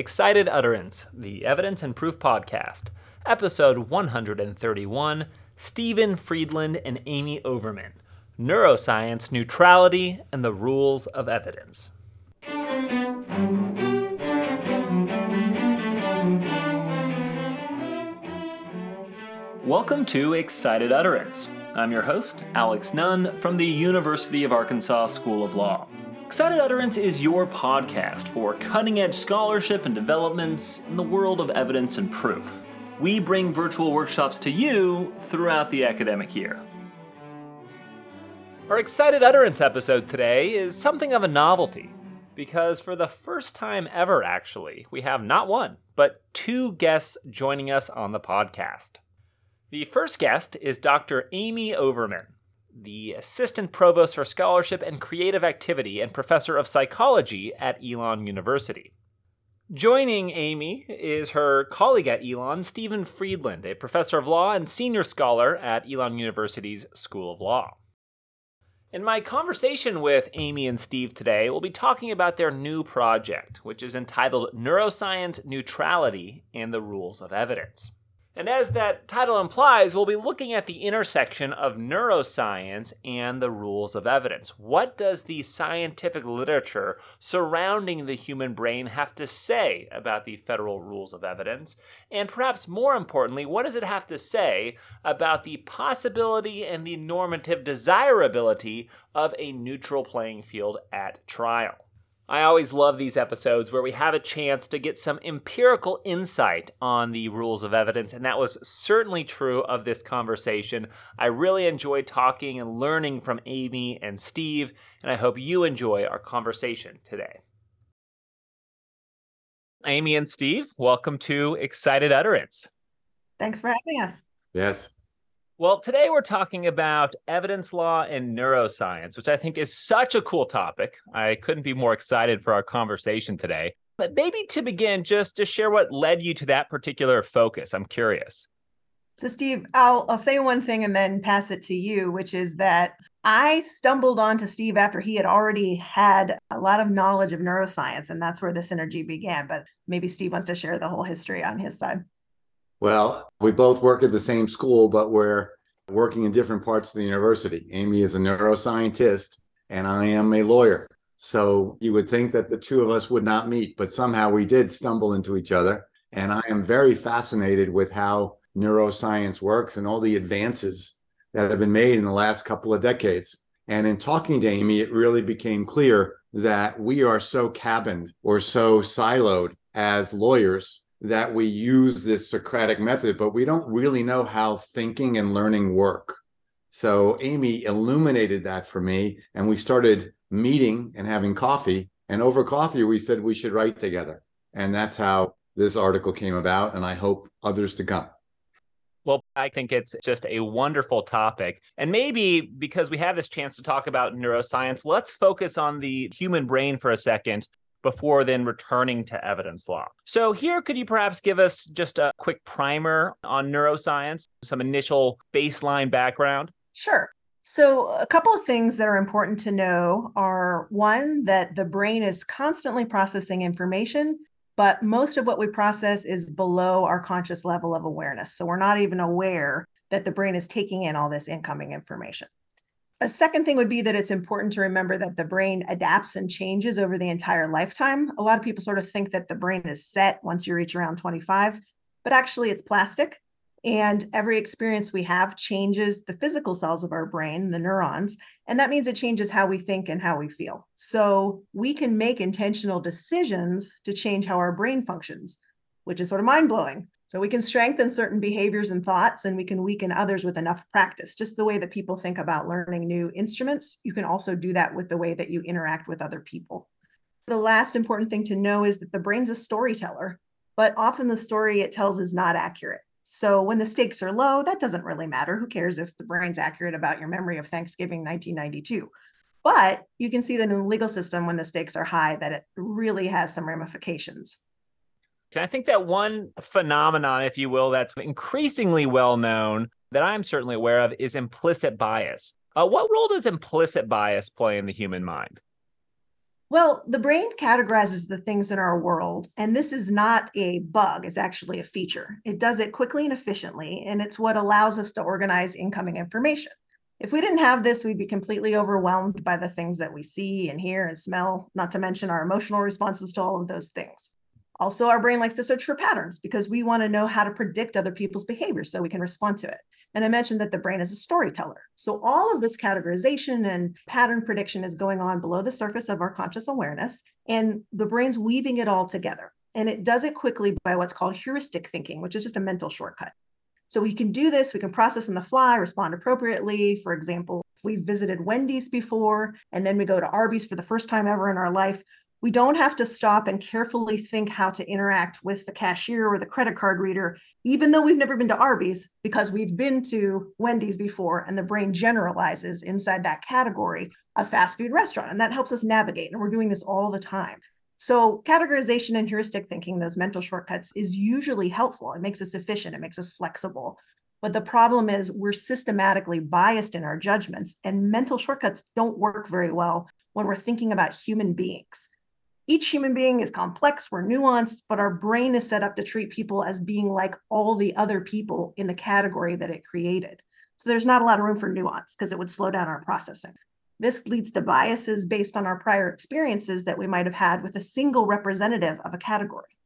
Excited Utterance, the Evidence and Proof Podcast, episode 131 Stephen Friedland and Amy Overman Neuroscience, Neutrality, and the Rules of Evidence. Welcome to Excited Utterance. I'm your host, Alex Nunn from the University of Arkansas School of Law. Excited Utterance is your podcast for cutting edge scholarship and developments in the world of evidence and proof. We bring virtual workshops to you throughout the academic year. Our Excited Utterance episode today is something of a novelty because for the first time ever, actually, we have not one, but two guests joining us on the podcast. The first guest is Dr. Amy Overman the Assistant Provost for Scholarship and Creative Activity and Professor of Psychology at Elon University. Joining Amy is her colleague at Elon, Stephen Friedland, a professor of law and senior scholar at Elon University's School of Law. In my conversation with Amy and Steve today, we'll be talking about their new project, which is entitled Neuroscience Neutrality and the Rules of Evidence. And as that title implies, we'll be looking at the intersection of neuroscience and the rules of evidence. What does the scientific literature surrounding the human brain have to say about the federal rules of evidence? And perhaps more importantly, what does it have to say about the possibility and the normative desirability of a neutral playing field at trial? I always love these episodes where we have a chance to get some empirical insight on the rules of evidence, and that was certainly true of this conversation. I really enjoyed talking and learning from Amy and Steve, and I hope you enjoy our conversation today. Amy and Steve, welcome to Excited Utterance. Thanks for having us. Yes. Well, today we're talking about evidence law and neuroscience, which I think is such a cool topic. I couldn't be more excited for our conversation today. But maybe to begin, just to share what led you to that particular focus. I'm curious. So, Steve, I'll I'll say one thing and then pass it to you, which is that I stumbled onto Steve after he had already had a lot of knowledge of neuroscience, and that's where this energy began. But maybe Steve wants to share the whole history on his side. Well, we both work at the same school, but we're working in different parts of the university. Amy is a neuroscientist, and I am a lawyer. So you would think that the two of us would not meet, but somehow we did stumble into each other. And I am very fascinated with how neuroscience works and all the advances that have been made in the last couple of decades. And in talking to Amy, it really became clear that we are so cabined or so siloed as lawyers that we use this Socratic method, but we don't really know how thinking and learning work. So Amy illuminated that for me, and we started meeting and having coffee. And over coffee, we said we should write together. And that's how this article came about, and I hope others to come. Well, I think it's just a wonderful topic. And maybe because we have this chance to talk about neuroscience, let's focus on the human brain for a second before then returning to evidence law. So, here, could you perhaps give us just a quick primer on neuroscience, some initial baseline background? Sure. So, a couple of things that are important to know are one, that the brain is constantly processing information, but most of what we process is below our conscious level of awareness. So, we're not even aware that the brain is taking in all this incoming information. A second thing would be that it's important to remember that the brain adapts and changes over the entire lifetime. A lot of people sort of think that the brain is set once you reach around 25, but actually it's plastic. And every experience we have changes the physical cells of our brain, the neurons. And that means it changes how we think and how we feel. So we can make intentional decisions to change how our brain functions, which is sort of mind blowing. So we can strengthen certain behaviors and thoughts, and we can weaken others with enough practice. Just the way that people think about learning new instruments, you can also do that with the way that you interact with other people. The last important thing to know is that the brain's a storyteller, but often the story it tells is not accurate. So when the stakes are low, that doesn't really matter. Who cares if the brain's accurate about your memory of Thanksgiving 1992? But you can see that in the legal system, when the stakes are high, that it really has some ramifications. I think that one phenomenon, if you will, that's increasingly well known that I'm certainly aware of is implicit bias. Uh, what role does implicit bias play in the human mind? Well, the brain categorizes the things in our world, and this is not a bug, it's actually a feature. It does it quickly and efficiently, and it's what allows us to organize incoming information. If we didn't have this, we'd be completely overwhelmed by the things that we see and hear and smell, not to mention our emotional responses to all of those things. Also, our brain likes to search for patterns because we want to know how to predict other people's behavior so we can respond to it. And I mentioned that the brain is a storyteller. So all of this categorization and pattern prediction is going on below the surface of our conscious awareness, and the brain's weaving it all together. And it does it quickly by what's called heuristic thinking, which is just a mental shortcut. So we can do this, we can process on the fly, respond appropriately. For example, we've visited Wendy's before and then we go to Arby's for the first time ever in our life, we don't have to stop and carefully think how to interact with the cashier or the credit card reader, even though we've never been to Arby's, because we've been to Wendy's before and the brain generalizes inside that category a fast food restaurant. And that helps us navigate. And we're doing this all the time. So, categorization and heuristic thinking, those mental shortcuts, is usually helpful. It makes us efficient, it makes us flexible. But the problem is we're systematically biased in our judgments, and mental shortcuts don't work very well when we're thinking about human beings each human being is complex, we're nuanced, but our brain is set up to treat people as being like all the other people in the category that it created. So there's not a lot of room for nuance because it would slow down our processing. This leads to biases based on our prior experiences that we might have had with a single representative of a category.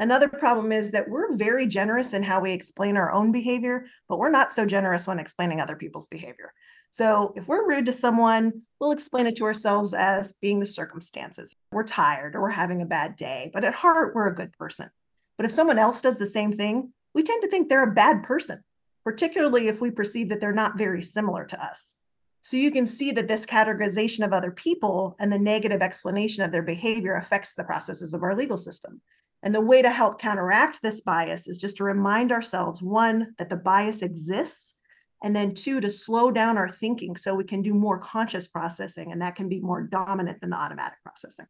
Another problem is that we're very generous in how we explain our own behavior, but we're not so generous when explaining other people's behavior. So if we're rude to someone, we'll explain it to ourselves as being the circumstances. We're tired or we're having a bad day, but at heart, we're a good person. But if someone else does the same thing, we tend to think they're a bad person, particularly if we perceive that they're not very similar to us. So you can see that this categorization of other people and the negative explanation of their behavior affects the processes of our legal system. And the way to help counteract this bias is just to remind ourselves one, that the bias exists and then two to slow down our thinking so we can do more conscious processing and that can be more dominant than the automatic processing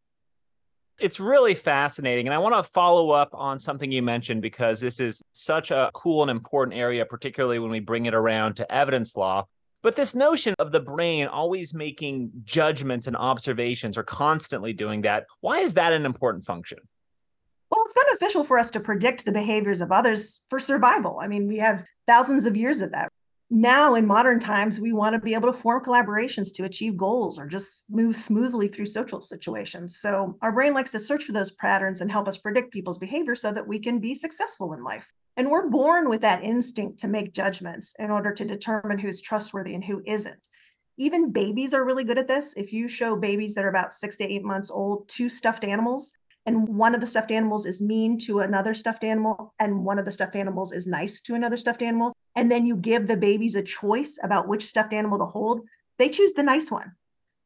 it's really fascinating. And I want to follow up on something you mentioned because this is such a cool and important area, particularly when we bring it around to evidence law. But this notion of the brain always making judgments and observations or constantly doing that, why is that an important function? Well, it's beneficial for us to predict the behaviors of others for survival. I mean, we have thousands of years of that. Now in modern times we want to be able to form collaborations to achieve goals or just move smoothly through social situations. So our brain likes to search for those patterns and help us predict people's behavior so that we can be successful in life. And we're born with that instinct to make judgments in order to determine who's trustworthy and who isn't. Even babies are really good at this. If you show babies that are about six to eight months old two stuffed animals and one of the stuffed animals is mean to another stuffed animal and one of the stuffed animals is nice to another stuffed animal. And then you give the babies a choice about which stuffed animal to hold they choose the nice one.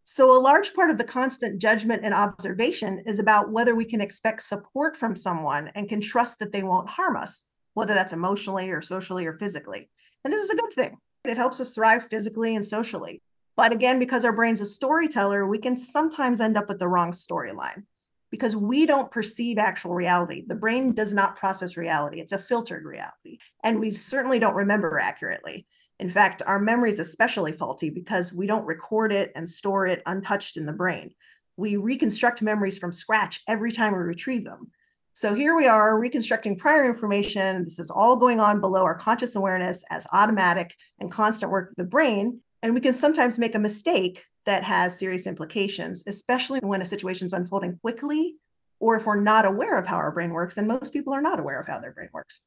So a large part of the constant judgment and observation is about whether we can expect support from someone and can trust that they won't harm us whether that's emotionally or socially or physically. And this is a good thing. It helps us thrive physically and socially. But again because our brain's a storyteller we can sometimes end up with the wrong storyline because we don't perceive actual reality. The brain does not process reality, it's a filtered reality. And we certainly don't remember accurately. In fact, our memory is especially faulty because we don't record it and store it untouched in the brain. We reconstruct memories from scratch every time we retrieve them. So here we are reconstructing prior information. This is all going on below our conscious awareness as automatic and constant work of the brain. And we can sometimes make a mistake that has serious implications, especially when a situation is unfolding quickly or if we're not aware of how our brain works. And most people are not aware of how their brain works.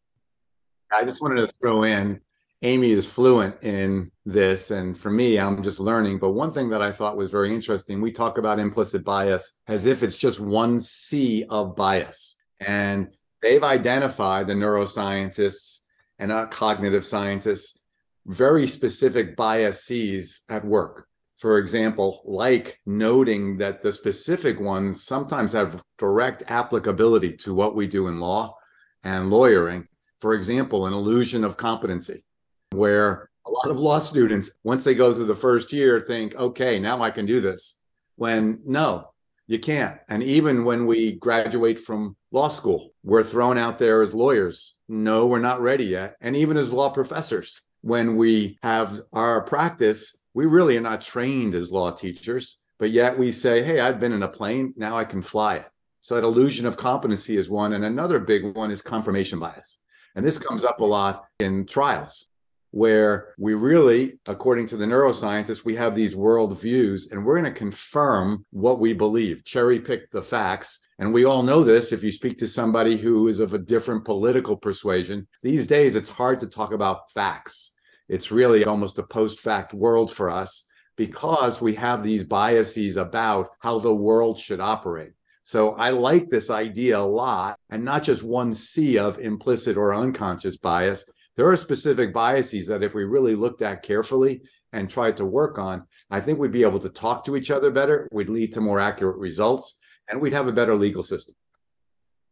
I just wanted to throw in Amy is fluent in this. And for me, I'm just learning. But one thing that I thought was very interesting we talk about implicit bias as if it's just one C of bias. And they've identified the neuroscientists and not cognitive scientists very specific biases at work for example, like noting that the specific ones sometimes have direct applicability to what we do in law and lawyering. For example, an illusion of competency, where a lot of law students, once they go through the first year, think, okay, now I can do this. When no, you can't. And even when we graduate from law school, we're thrown out there as lawyers. No, we're not ready yet. And even as law professors, when we have our practice, we really are not trained as law teachers. but yet we say, hey, I've been in a plane, now I can fly it. So that illusion of competency is one. And another big one is confirmation bias. And this comes up a lot in trials where we really, according to the neuroscientists, we have these world views and we're going to confirm what we believe, cherry pick the facts. And we all know this if you speak to somebody who is of a different political persuasion. These days, it's hard to talk about facts. It's really almost a post fact world for us because we have these biases about how the world should operate. So I like this idea a lot, and not just one sea of implicit or unconscious bias. There are specific biases that, if we really looked at carefully and tried to work on, I think we'd be able to talk to each other better. We'd lead to more accurate results, and we'd have a better legal system.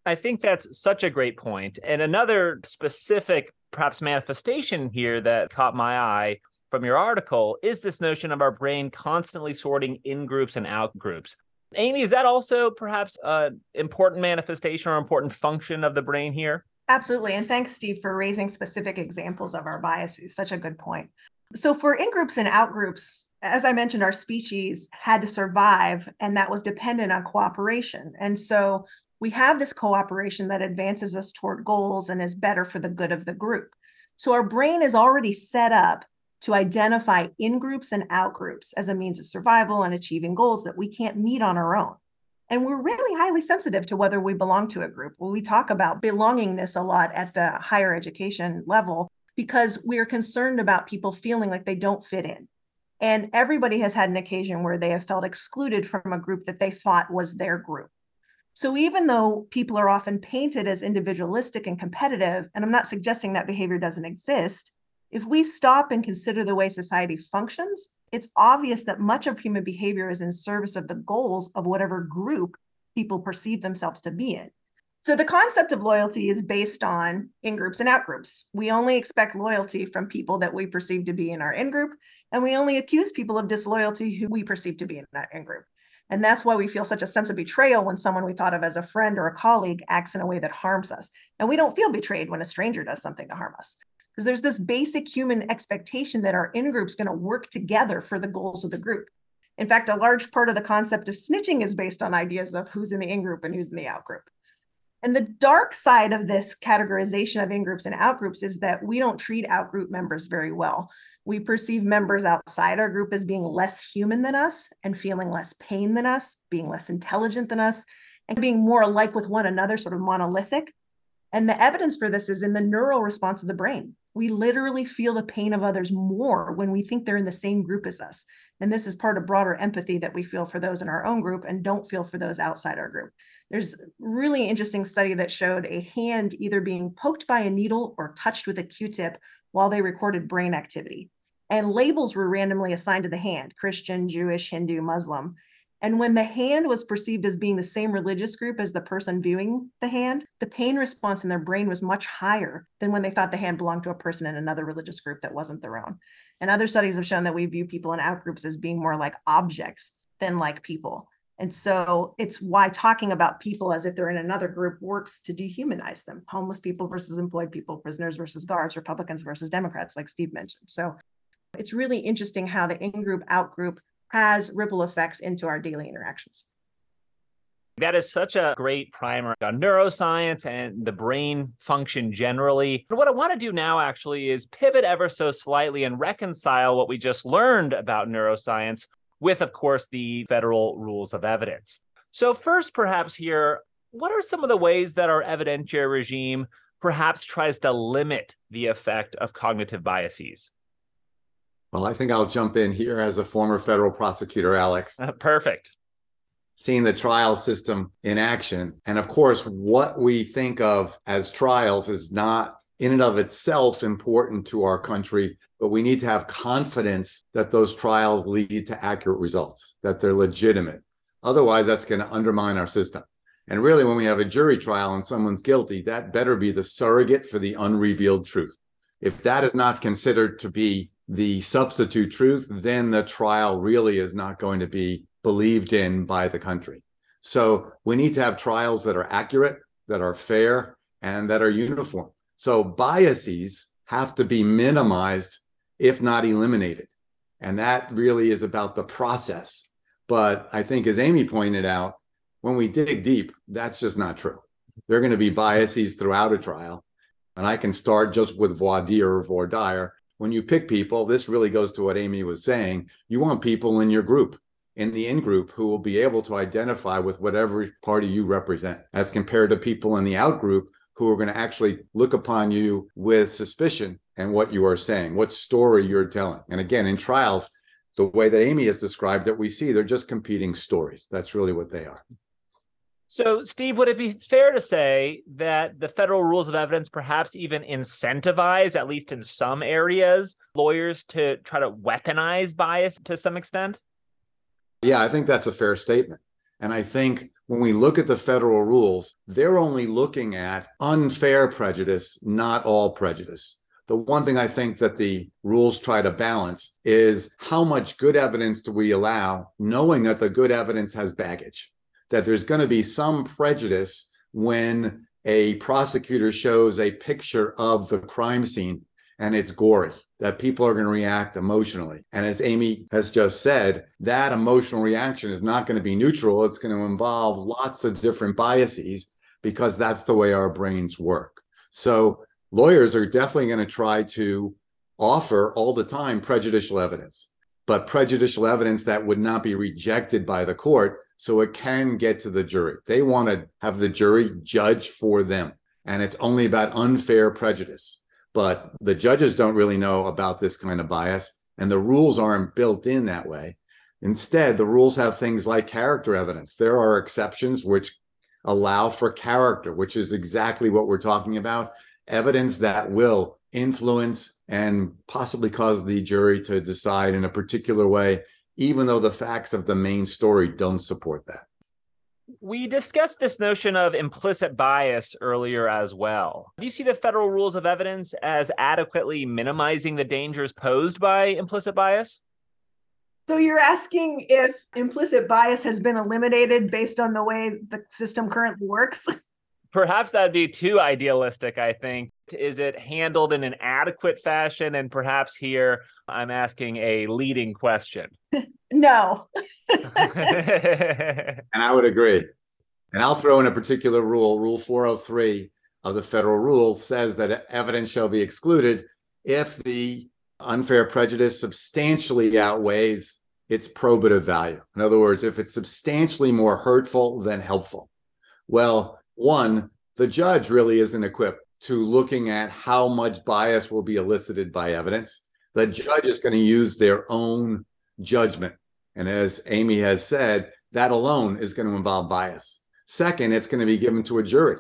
I think that's such a great point. And another specific, perhaps, manifestation here that caught my eye from your article is this notion of our brain constantly sorting in groups and out groups. Amy, is that also perhaps an important manifestation or important function of the brain here? Absolutely. And thanks, Steve, for raising specific examples of our biases. Such a good point. So, for in groups and out groups, as I mentioned, our species had to survive, and that was dependent on cooperation. And so, we have this cooperation that advances us toward goals and is better for the good of the group. So, our brain is already set up to identify in groups and out groups as a means of survival and achieving goals that we can't meet on our own. And we're really highly sensitive to whether we belong to a group. Well, we talk about belongingness a lot at the higher education level because we are concerned about people feeling like they don't fit in. And everybody has had an occasion where they have felt excluded from a group that they thought was their group. So even though people are often painted as individualistic and competitive, and I'm not suggesting that behavior doesn't exist, if we stop and consider the way society functions, it's obvious that much of human behavior is in service of the goals of whatever group people perceive themselves to be in. So the concept of loyalty is based on in groups and out groups. We only expect loyalty from people that we perceive to be in our in group, and we only accuse people of disloyalty who we perceive to be in that in group. And that's why we feel such a sense of betrayal when someone we thought of as a friend or a colleague acts in a way that harms us. And we don't feel betrayed when a stranger does something to harm us because there's this basic human expectation that our in group's going to work together for the goals of the group. In fact, a large part of the concept of snitching is based on ideas of who's in the in group and who's in the out group. And the dark side of this categorization of in groups and out groups is that we don't treat out group members very well. We perceive members outside our group as being less human than us and feeling less pain than us, being less intelligent than us, and being more alike with one another, sort of monolithic. And the evidence for this is in the neural response of the brain we literally feel the pain of others more when we think they're in the same group as us. And this is part of broader empathy that we feel for those in our own group and don't feel for those outside our group. There's really interesting study that showed a hand either being poked by a needle or touched with a Q-tip while they recorded brain activity. And labels were randomly assigned to the hand, Christian, Jewish, Hindu, Muslim. And when the hand was perceived as being the same religious group as the person viewing the hand, the pain response in their brain was much higher than when they thought the hand belonged to a person in another religious group that wasn't their own. And other studies have shown that we view people in outgroups as being more like objects than like people. And so it's why talking about people as if they're in another group works to dehumanize them homeless people versus employed people, prisoners versus guards, Republicans versus Democrats, like Steve mentioned. So it's really interesting how the in group, out group has ripple effects into our daily interactions. That is such a great primer on neuroscience and the brain function generally. But what I want to do now actually is pivot ever so slightly and reconcile what we just learned about neuroscience with, of course, the federal rules of evidence. So, first, perhaps here, what are some of the ways that our evidentiary regime perhaps tries to limit the effect of cognitive biases? Well, I think I'll jump in here as a former federal prosecutor, Alex. Uh, perfect. Seeing the trial system in action. And of course, what we think of as trials is not in and of itself important to our country, but we need to have confidence that those trials lead to accurate results, that they're legitimate. Otherwise, that's going to undermine our system. And really, when we have a jury trial and someone's guilty, that better be the surrogate for the unrevealed truth. If that is not considered to be the substitute truth, then the trial really is not going to be believed in by the country. So we need to have trials that are accurate, that are fair, and that are uniform. So biases have to be minimized, if not eliminated. And that really is about the process. But I think, as Amy pointed out, when we dig deep, that's just not true. There are going to be biases throughout a trial. And I can start just with voir dire or voir dire. When you pick people, this really goes to what Amy was saying. You want people in your group, in the in group, who will be able to identify with whatever party you represent, as compared to people in the out group who are going to actually look upon you with suspicion and what you are saying, what story you're telling. And again, in trials, the way that Amy has described it, we see they're just competing stories. That's really what they are. So, Steve, would it be fair to say that the federal rules of evidence perhaps even incentivize, at least in some areas, lawyers to try to weaponize bias to some extent? Yeah, I think that's a fair statement. And I think when we look at the federal rules, they're only looking at unfair prejudice, not all prejudice. The one thing I think that the rules try to balance is how much good evidence do we allow, knowing that the good evidence has baggage, that there's going to be some prejudice when a prosecutor shows a picture of the crime scene and it's gory, that people are going to react emotionally. And as Amy has just said, that emotional reaction is not going to be neutral. It's going to involve lots of different biases because that's the way our brains work. So lawyers are definitely going to try to offer all the time prejudicial evidence, but prejudicial evidence that would not be rejected by the court so it can get to the jury. They want to have the jury judge for them. And it's only about unfair prejudice. But the judges don't really know about this kind of bias, and the rules aren't built in that way. Instead, the rules have things like character evidence. There are exceptions which allow for character, which is exactly what we're talking about evidence that will influence and possibly cause the jury to decide in a particular way, even though the facts of the main story don't support that. We discussed this notion of implicit bias earlier as well. Do you see the federal rules of evidence as adequately minimizing the dangers posed by implicit bias? So you're asking if implicit bias has been eliminated based on the way the system currently works? perhaps that'd be too idealistic, I think. Is it handled in an adequate fashion? And perhaps here I'm asking a leading question. no. and I would agree. And I'll throw in a particular rule, Rule 403 of the federal rules says that evidence shall be excluded if the unfair prejudice substantially outweighs its probative value. In other words, if it's substantially more hurtful than helpful. Well, one, the judge really isn't equipped to looking at how much bias will be elicited by evidence. The judge is going to use their own judgment. And as Amy has said, that alone is going to involve bias. Second, it's going to be given to a jury,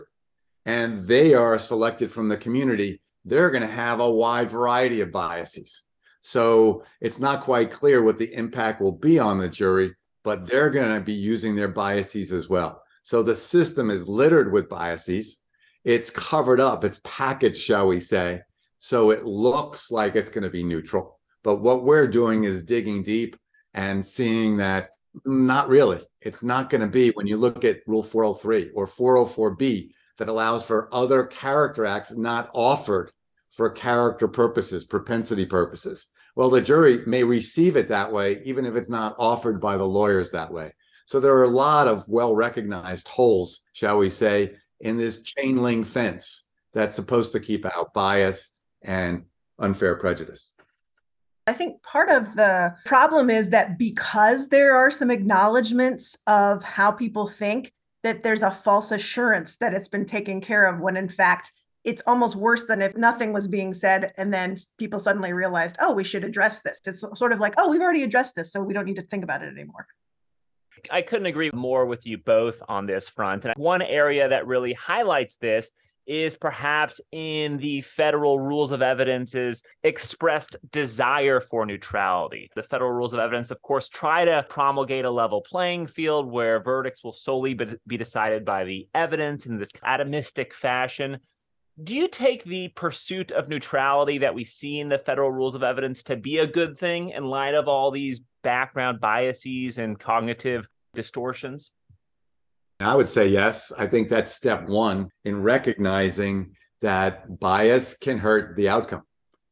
and they are selected from the community. They're going to have a wide variety of biases. So it's not quite clear what the impact will be on the jury, but they're going to be using their biases as well. So the system is littered with biases. It's covered up, it's packaged, shall we say. So it looks like it's going to be neutral. But what we're doing is digging deep and seeing that not really. It's not going to be when you look at Rule 403 or 404B that allows for other character acts not offered for character purposes, propensity purposes. Well, the jury may receive it that way, even if it's not offered by the lawyers that way. So there are a lot of well recognized holes, shall we say, in this chain link fence that's supposed to keep out bias and unfair prejudice. I think part of the problem is that because there are some acknowledgments of how people think, that there's a false assurance that it's been taken care of when in fact it's almost worse than if nothing was being said and then people suddenly realized, oh, we should address this. It's sort of like, oh, we've already addressed this, so we don't need to think about it anymore. I couldn't agree more with you both on this front. And one area that really highlights this is perhaps in the federal rules of evidence's expressed desire for neutrality. The federal rules of evidence, of course, try to promulgate a level playing field where verdicts will solely be decided by the evidence in this atomistic fashion. Do you take the pursuit of neutrality that we see in the federal rules of evidence to be a good thing in light of all these background biases and cognitive distortions? I would say yes. I think that's step one in recognizing that bias can hurt the outcome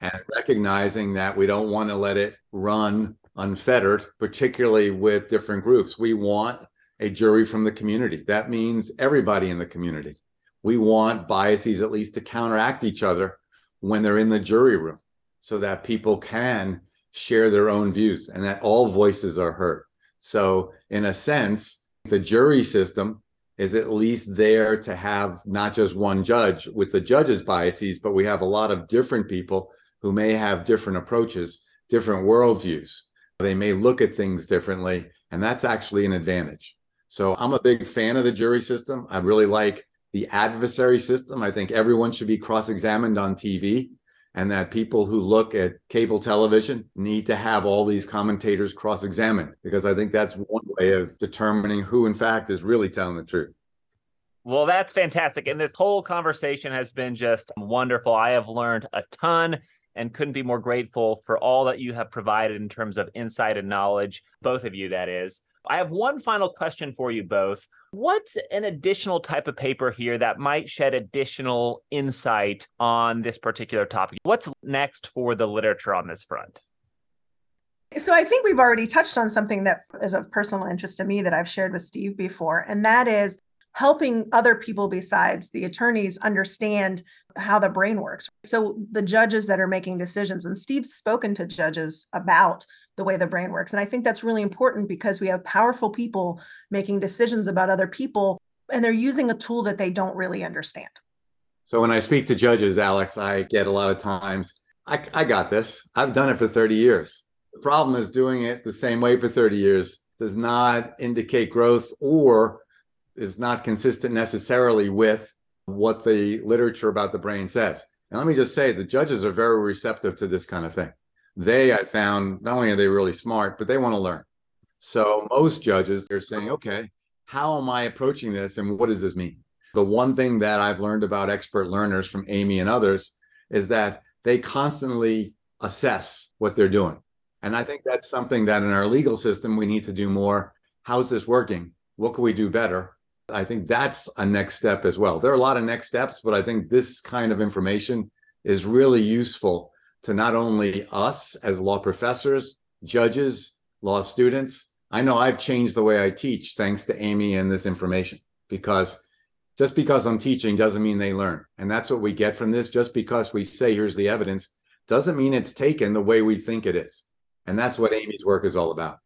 and recognizing that we don't want to let it run unfettered, particularly with different groups. We want a jury from the community. That means everybody in the community. We want biases at least to counteract each other when they're in the jury room so that people can share their own views and that all voices are heard. So, in a sense, the jury system is at least there to have not just one judge with the judge's biases, but we have a lot of different people who may have different approaches, different worldviews. They may look at things differently, and that's actually an advantage. So I'm a big fan of the jury system. I really like the adversary system. I think everyone should be cross examined on TV, and that people who look at cable television need to have all these commentators cross examined because I think that's one way of determining who, in fact, is really telling the truth. Well, that's fantastic. And this whole conversation has been just wonderful. I have learned a ton and couldn't be more grateful for all that you have provided in terms of insight and knowledge, both of you, that is. I have one final question for you both. What's an additional type of paper here that might shed additional insight on this particular topic? What's next for the literature on this front? So I think we've already touched on something that is of personal interest to me that I've shared with Steve before, and that is helping other people besides the attorneys understand how the brain works. So the judges that are making decisions, and Steve's spoken to judges about the way the brain works. And I think that's really important because we have powerful people making decisions about other people, and they're using a tool that they don't really understand. So when I speak to judges, Alex, I get a lot of times, I, I got this. I've done it for 30 years. The problem is doing it the same way for 30 years does not indicate growth or is not consistent necessarily with what the literature about the brain says. And let me just say, the judges are very receptive to this kind of thing. They, I found, not only are they really smart, but they want to learn. So most judges, they're saying, okay, how am I approaching this and what does this mean? The one thing that I've learned about expert learners from Amy and others is that they constantly assess what they're doing. And I think that's something that in our legal system, we need to do more. How's this working? What can we do better? I think that's a next step as well. There are a lot of next steps, but I think this kind of information is really useful to not only us as law professors, judges, law students. I know I've changed the way I teach thanks to Amy and this information because just because I'm teaching doesn't mean they learn. And that's what we get from this. Just because we say, here's the evidence, doesn't mean it's taken the way we think it is. And that's what Amy's work is all about.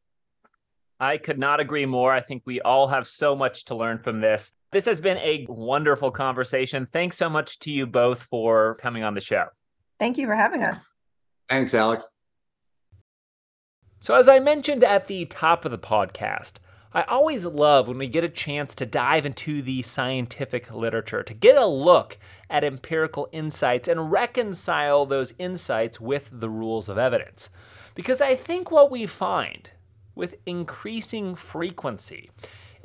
I could not agree more. I think we all have so much to learn from this. This has been a wonderful conversation. Thanks so much to you both for coming on the show. Thank you for having us. Thanks, Alex. So, as I mentioned at the top of the podcast, I always love when we get a chance to dive into the scientific literature, to get a look at empirical insights and reconcile those insights with the rules of evidence. Because I think what we find with increasing frequency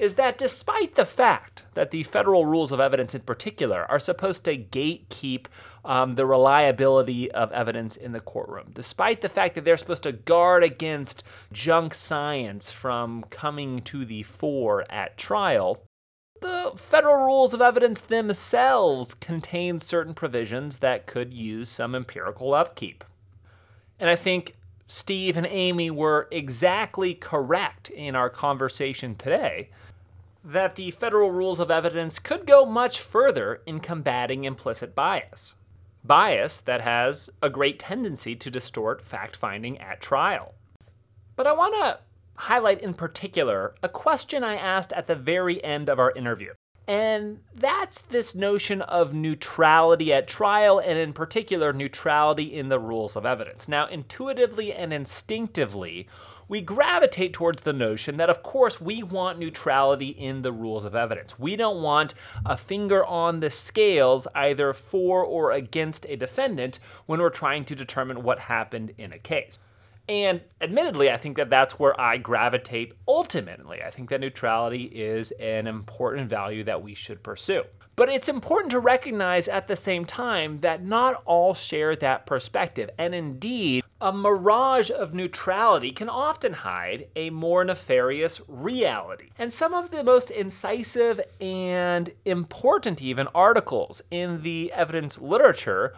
is that despite the fact that the federal rules of evidence in particular are supposed to gatekeep um, the reliability of evidence in the courtroom, despite the fact that they're supposed to guard against junk science from coming to the fore at trial, the federal rules of evidence themselves contain certain provisions that could use some empirical upkeep. And I think Steve and Amy were exactly correct in our conversation today that the federal rules of evidence could go much further in combating implicit bias. Bias that has a great tendency to distort fact finding at trial. But I want to highlight in particular a question I asked at the very end of our interview. And that's this notion of neutrality at trial, and in particular, neutrality in the rules of evidence. Now, intuitively and instinctively, we gravitate towards the notion that, of course, we want neutrality in the rules of evidence. We don't want a finger on the scales either for or against a defendant when we're trying to determine what happened in a case. And admittedly, I think that that's where I gravitate ultimately. I think that neutrality is an important value that we should pursue. But it's important to recognize at the same time that not all share that perspective. And indeed, a mirage of neutrality can often hide a more nefarious reality. And some of the most incisive and important, even, articles in the evidence literature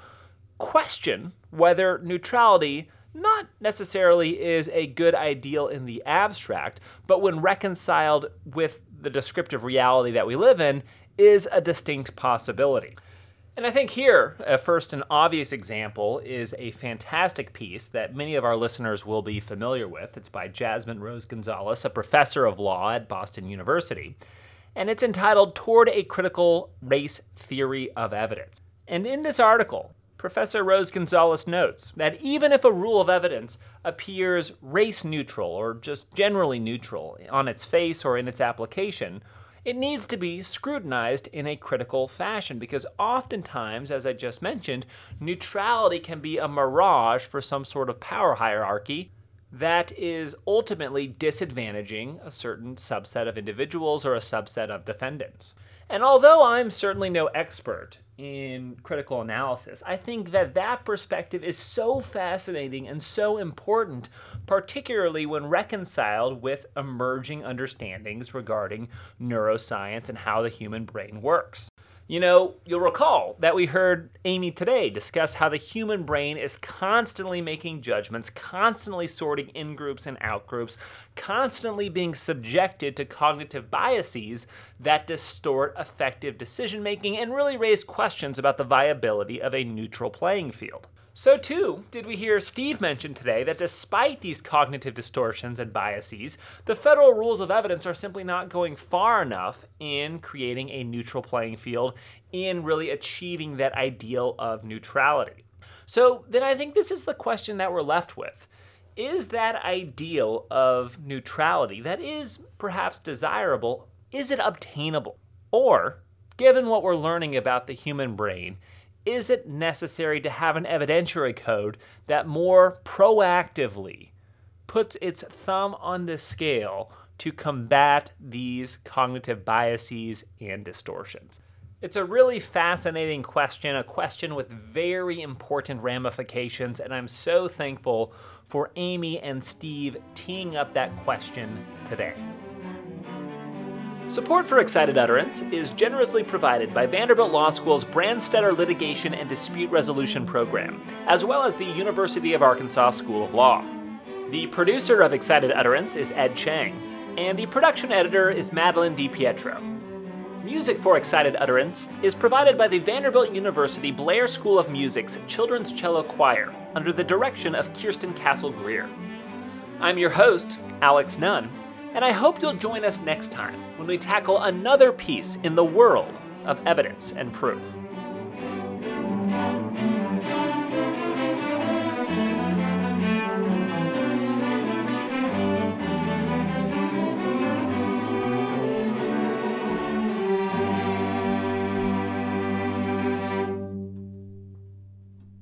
question whether neutrality not necessarily is a good ideal in the abstract, but when reconciled with the descriptive reality that we live in, is a distinct possibility. And I think here, a first and obvious example is a fantastic piece that many of our listeners will be familiar with. It's by Jasmine Rose Gonzales, a professor of law at Boston University, and it's entitled Toward a Critical Race Theory of Evidence. And in this article, Professor Rose Gonzales notes that even if a rule of evidence appears race neutral or just generally neutral on its face or in its application, it needs to be scrutinized in a critical fashion because oftentimes, as I just mentioned, neutrality can be a mirage for some sort of power hierarchy that is ultimately disadvantaging a certain subset of individuals or a subset of defendants. And although I'm certainly no expert in critical analysis, I think that that perspective is so fascinating and so important, particularly when reconciled with emerging understandings regarding neuroscience and how the human brain works. You know, you'll recall that we heard Amy today discuss how the human brain is constantly making judgments, constantly sorting in groups and out groups, constantly being subjected to cognitive biases that distort effective decision making and really raise questions about the viability of a neutral playing field. So, too, did we hear Steve mention today that despite these cognitive distortions and biases, the federal rules of evidence are simply not going far enough in creating a neutral playing field, in really achieving that ideal of neutrality. So, then I think this is the question that we're left with. Is that ideal of neutrality, that is perhaps desirable, is it obtainable? Or, given what we're learning about the human brain, is it necessary to have an evidentiary code that more proactively puts its thumb on the scale to combat these cognitive biases and distortions? It's a really fascinating question, a question with very important ramifications, and I'm so thankful for Amy and Steve teeing up that question today. Support for Excited Utterance is generously provided by Vanderbilt Law School's Branstetter Litigation and Dispute Resolution Program, as well as the University of Arkansas School of Law. The producer of Excited Utterance is Ed Chang, and the production editor is Madeline DiPietro. Music for Excited Utterance is provided by the Vanderbilt University Blair School of Music's Children's Cello Choir under the direction of Kirsten Cassel Greer. I'm your host, Alex Nunn, and I hope you'll join us next time when we tackle another piece in the world of evidence and proof.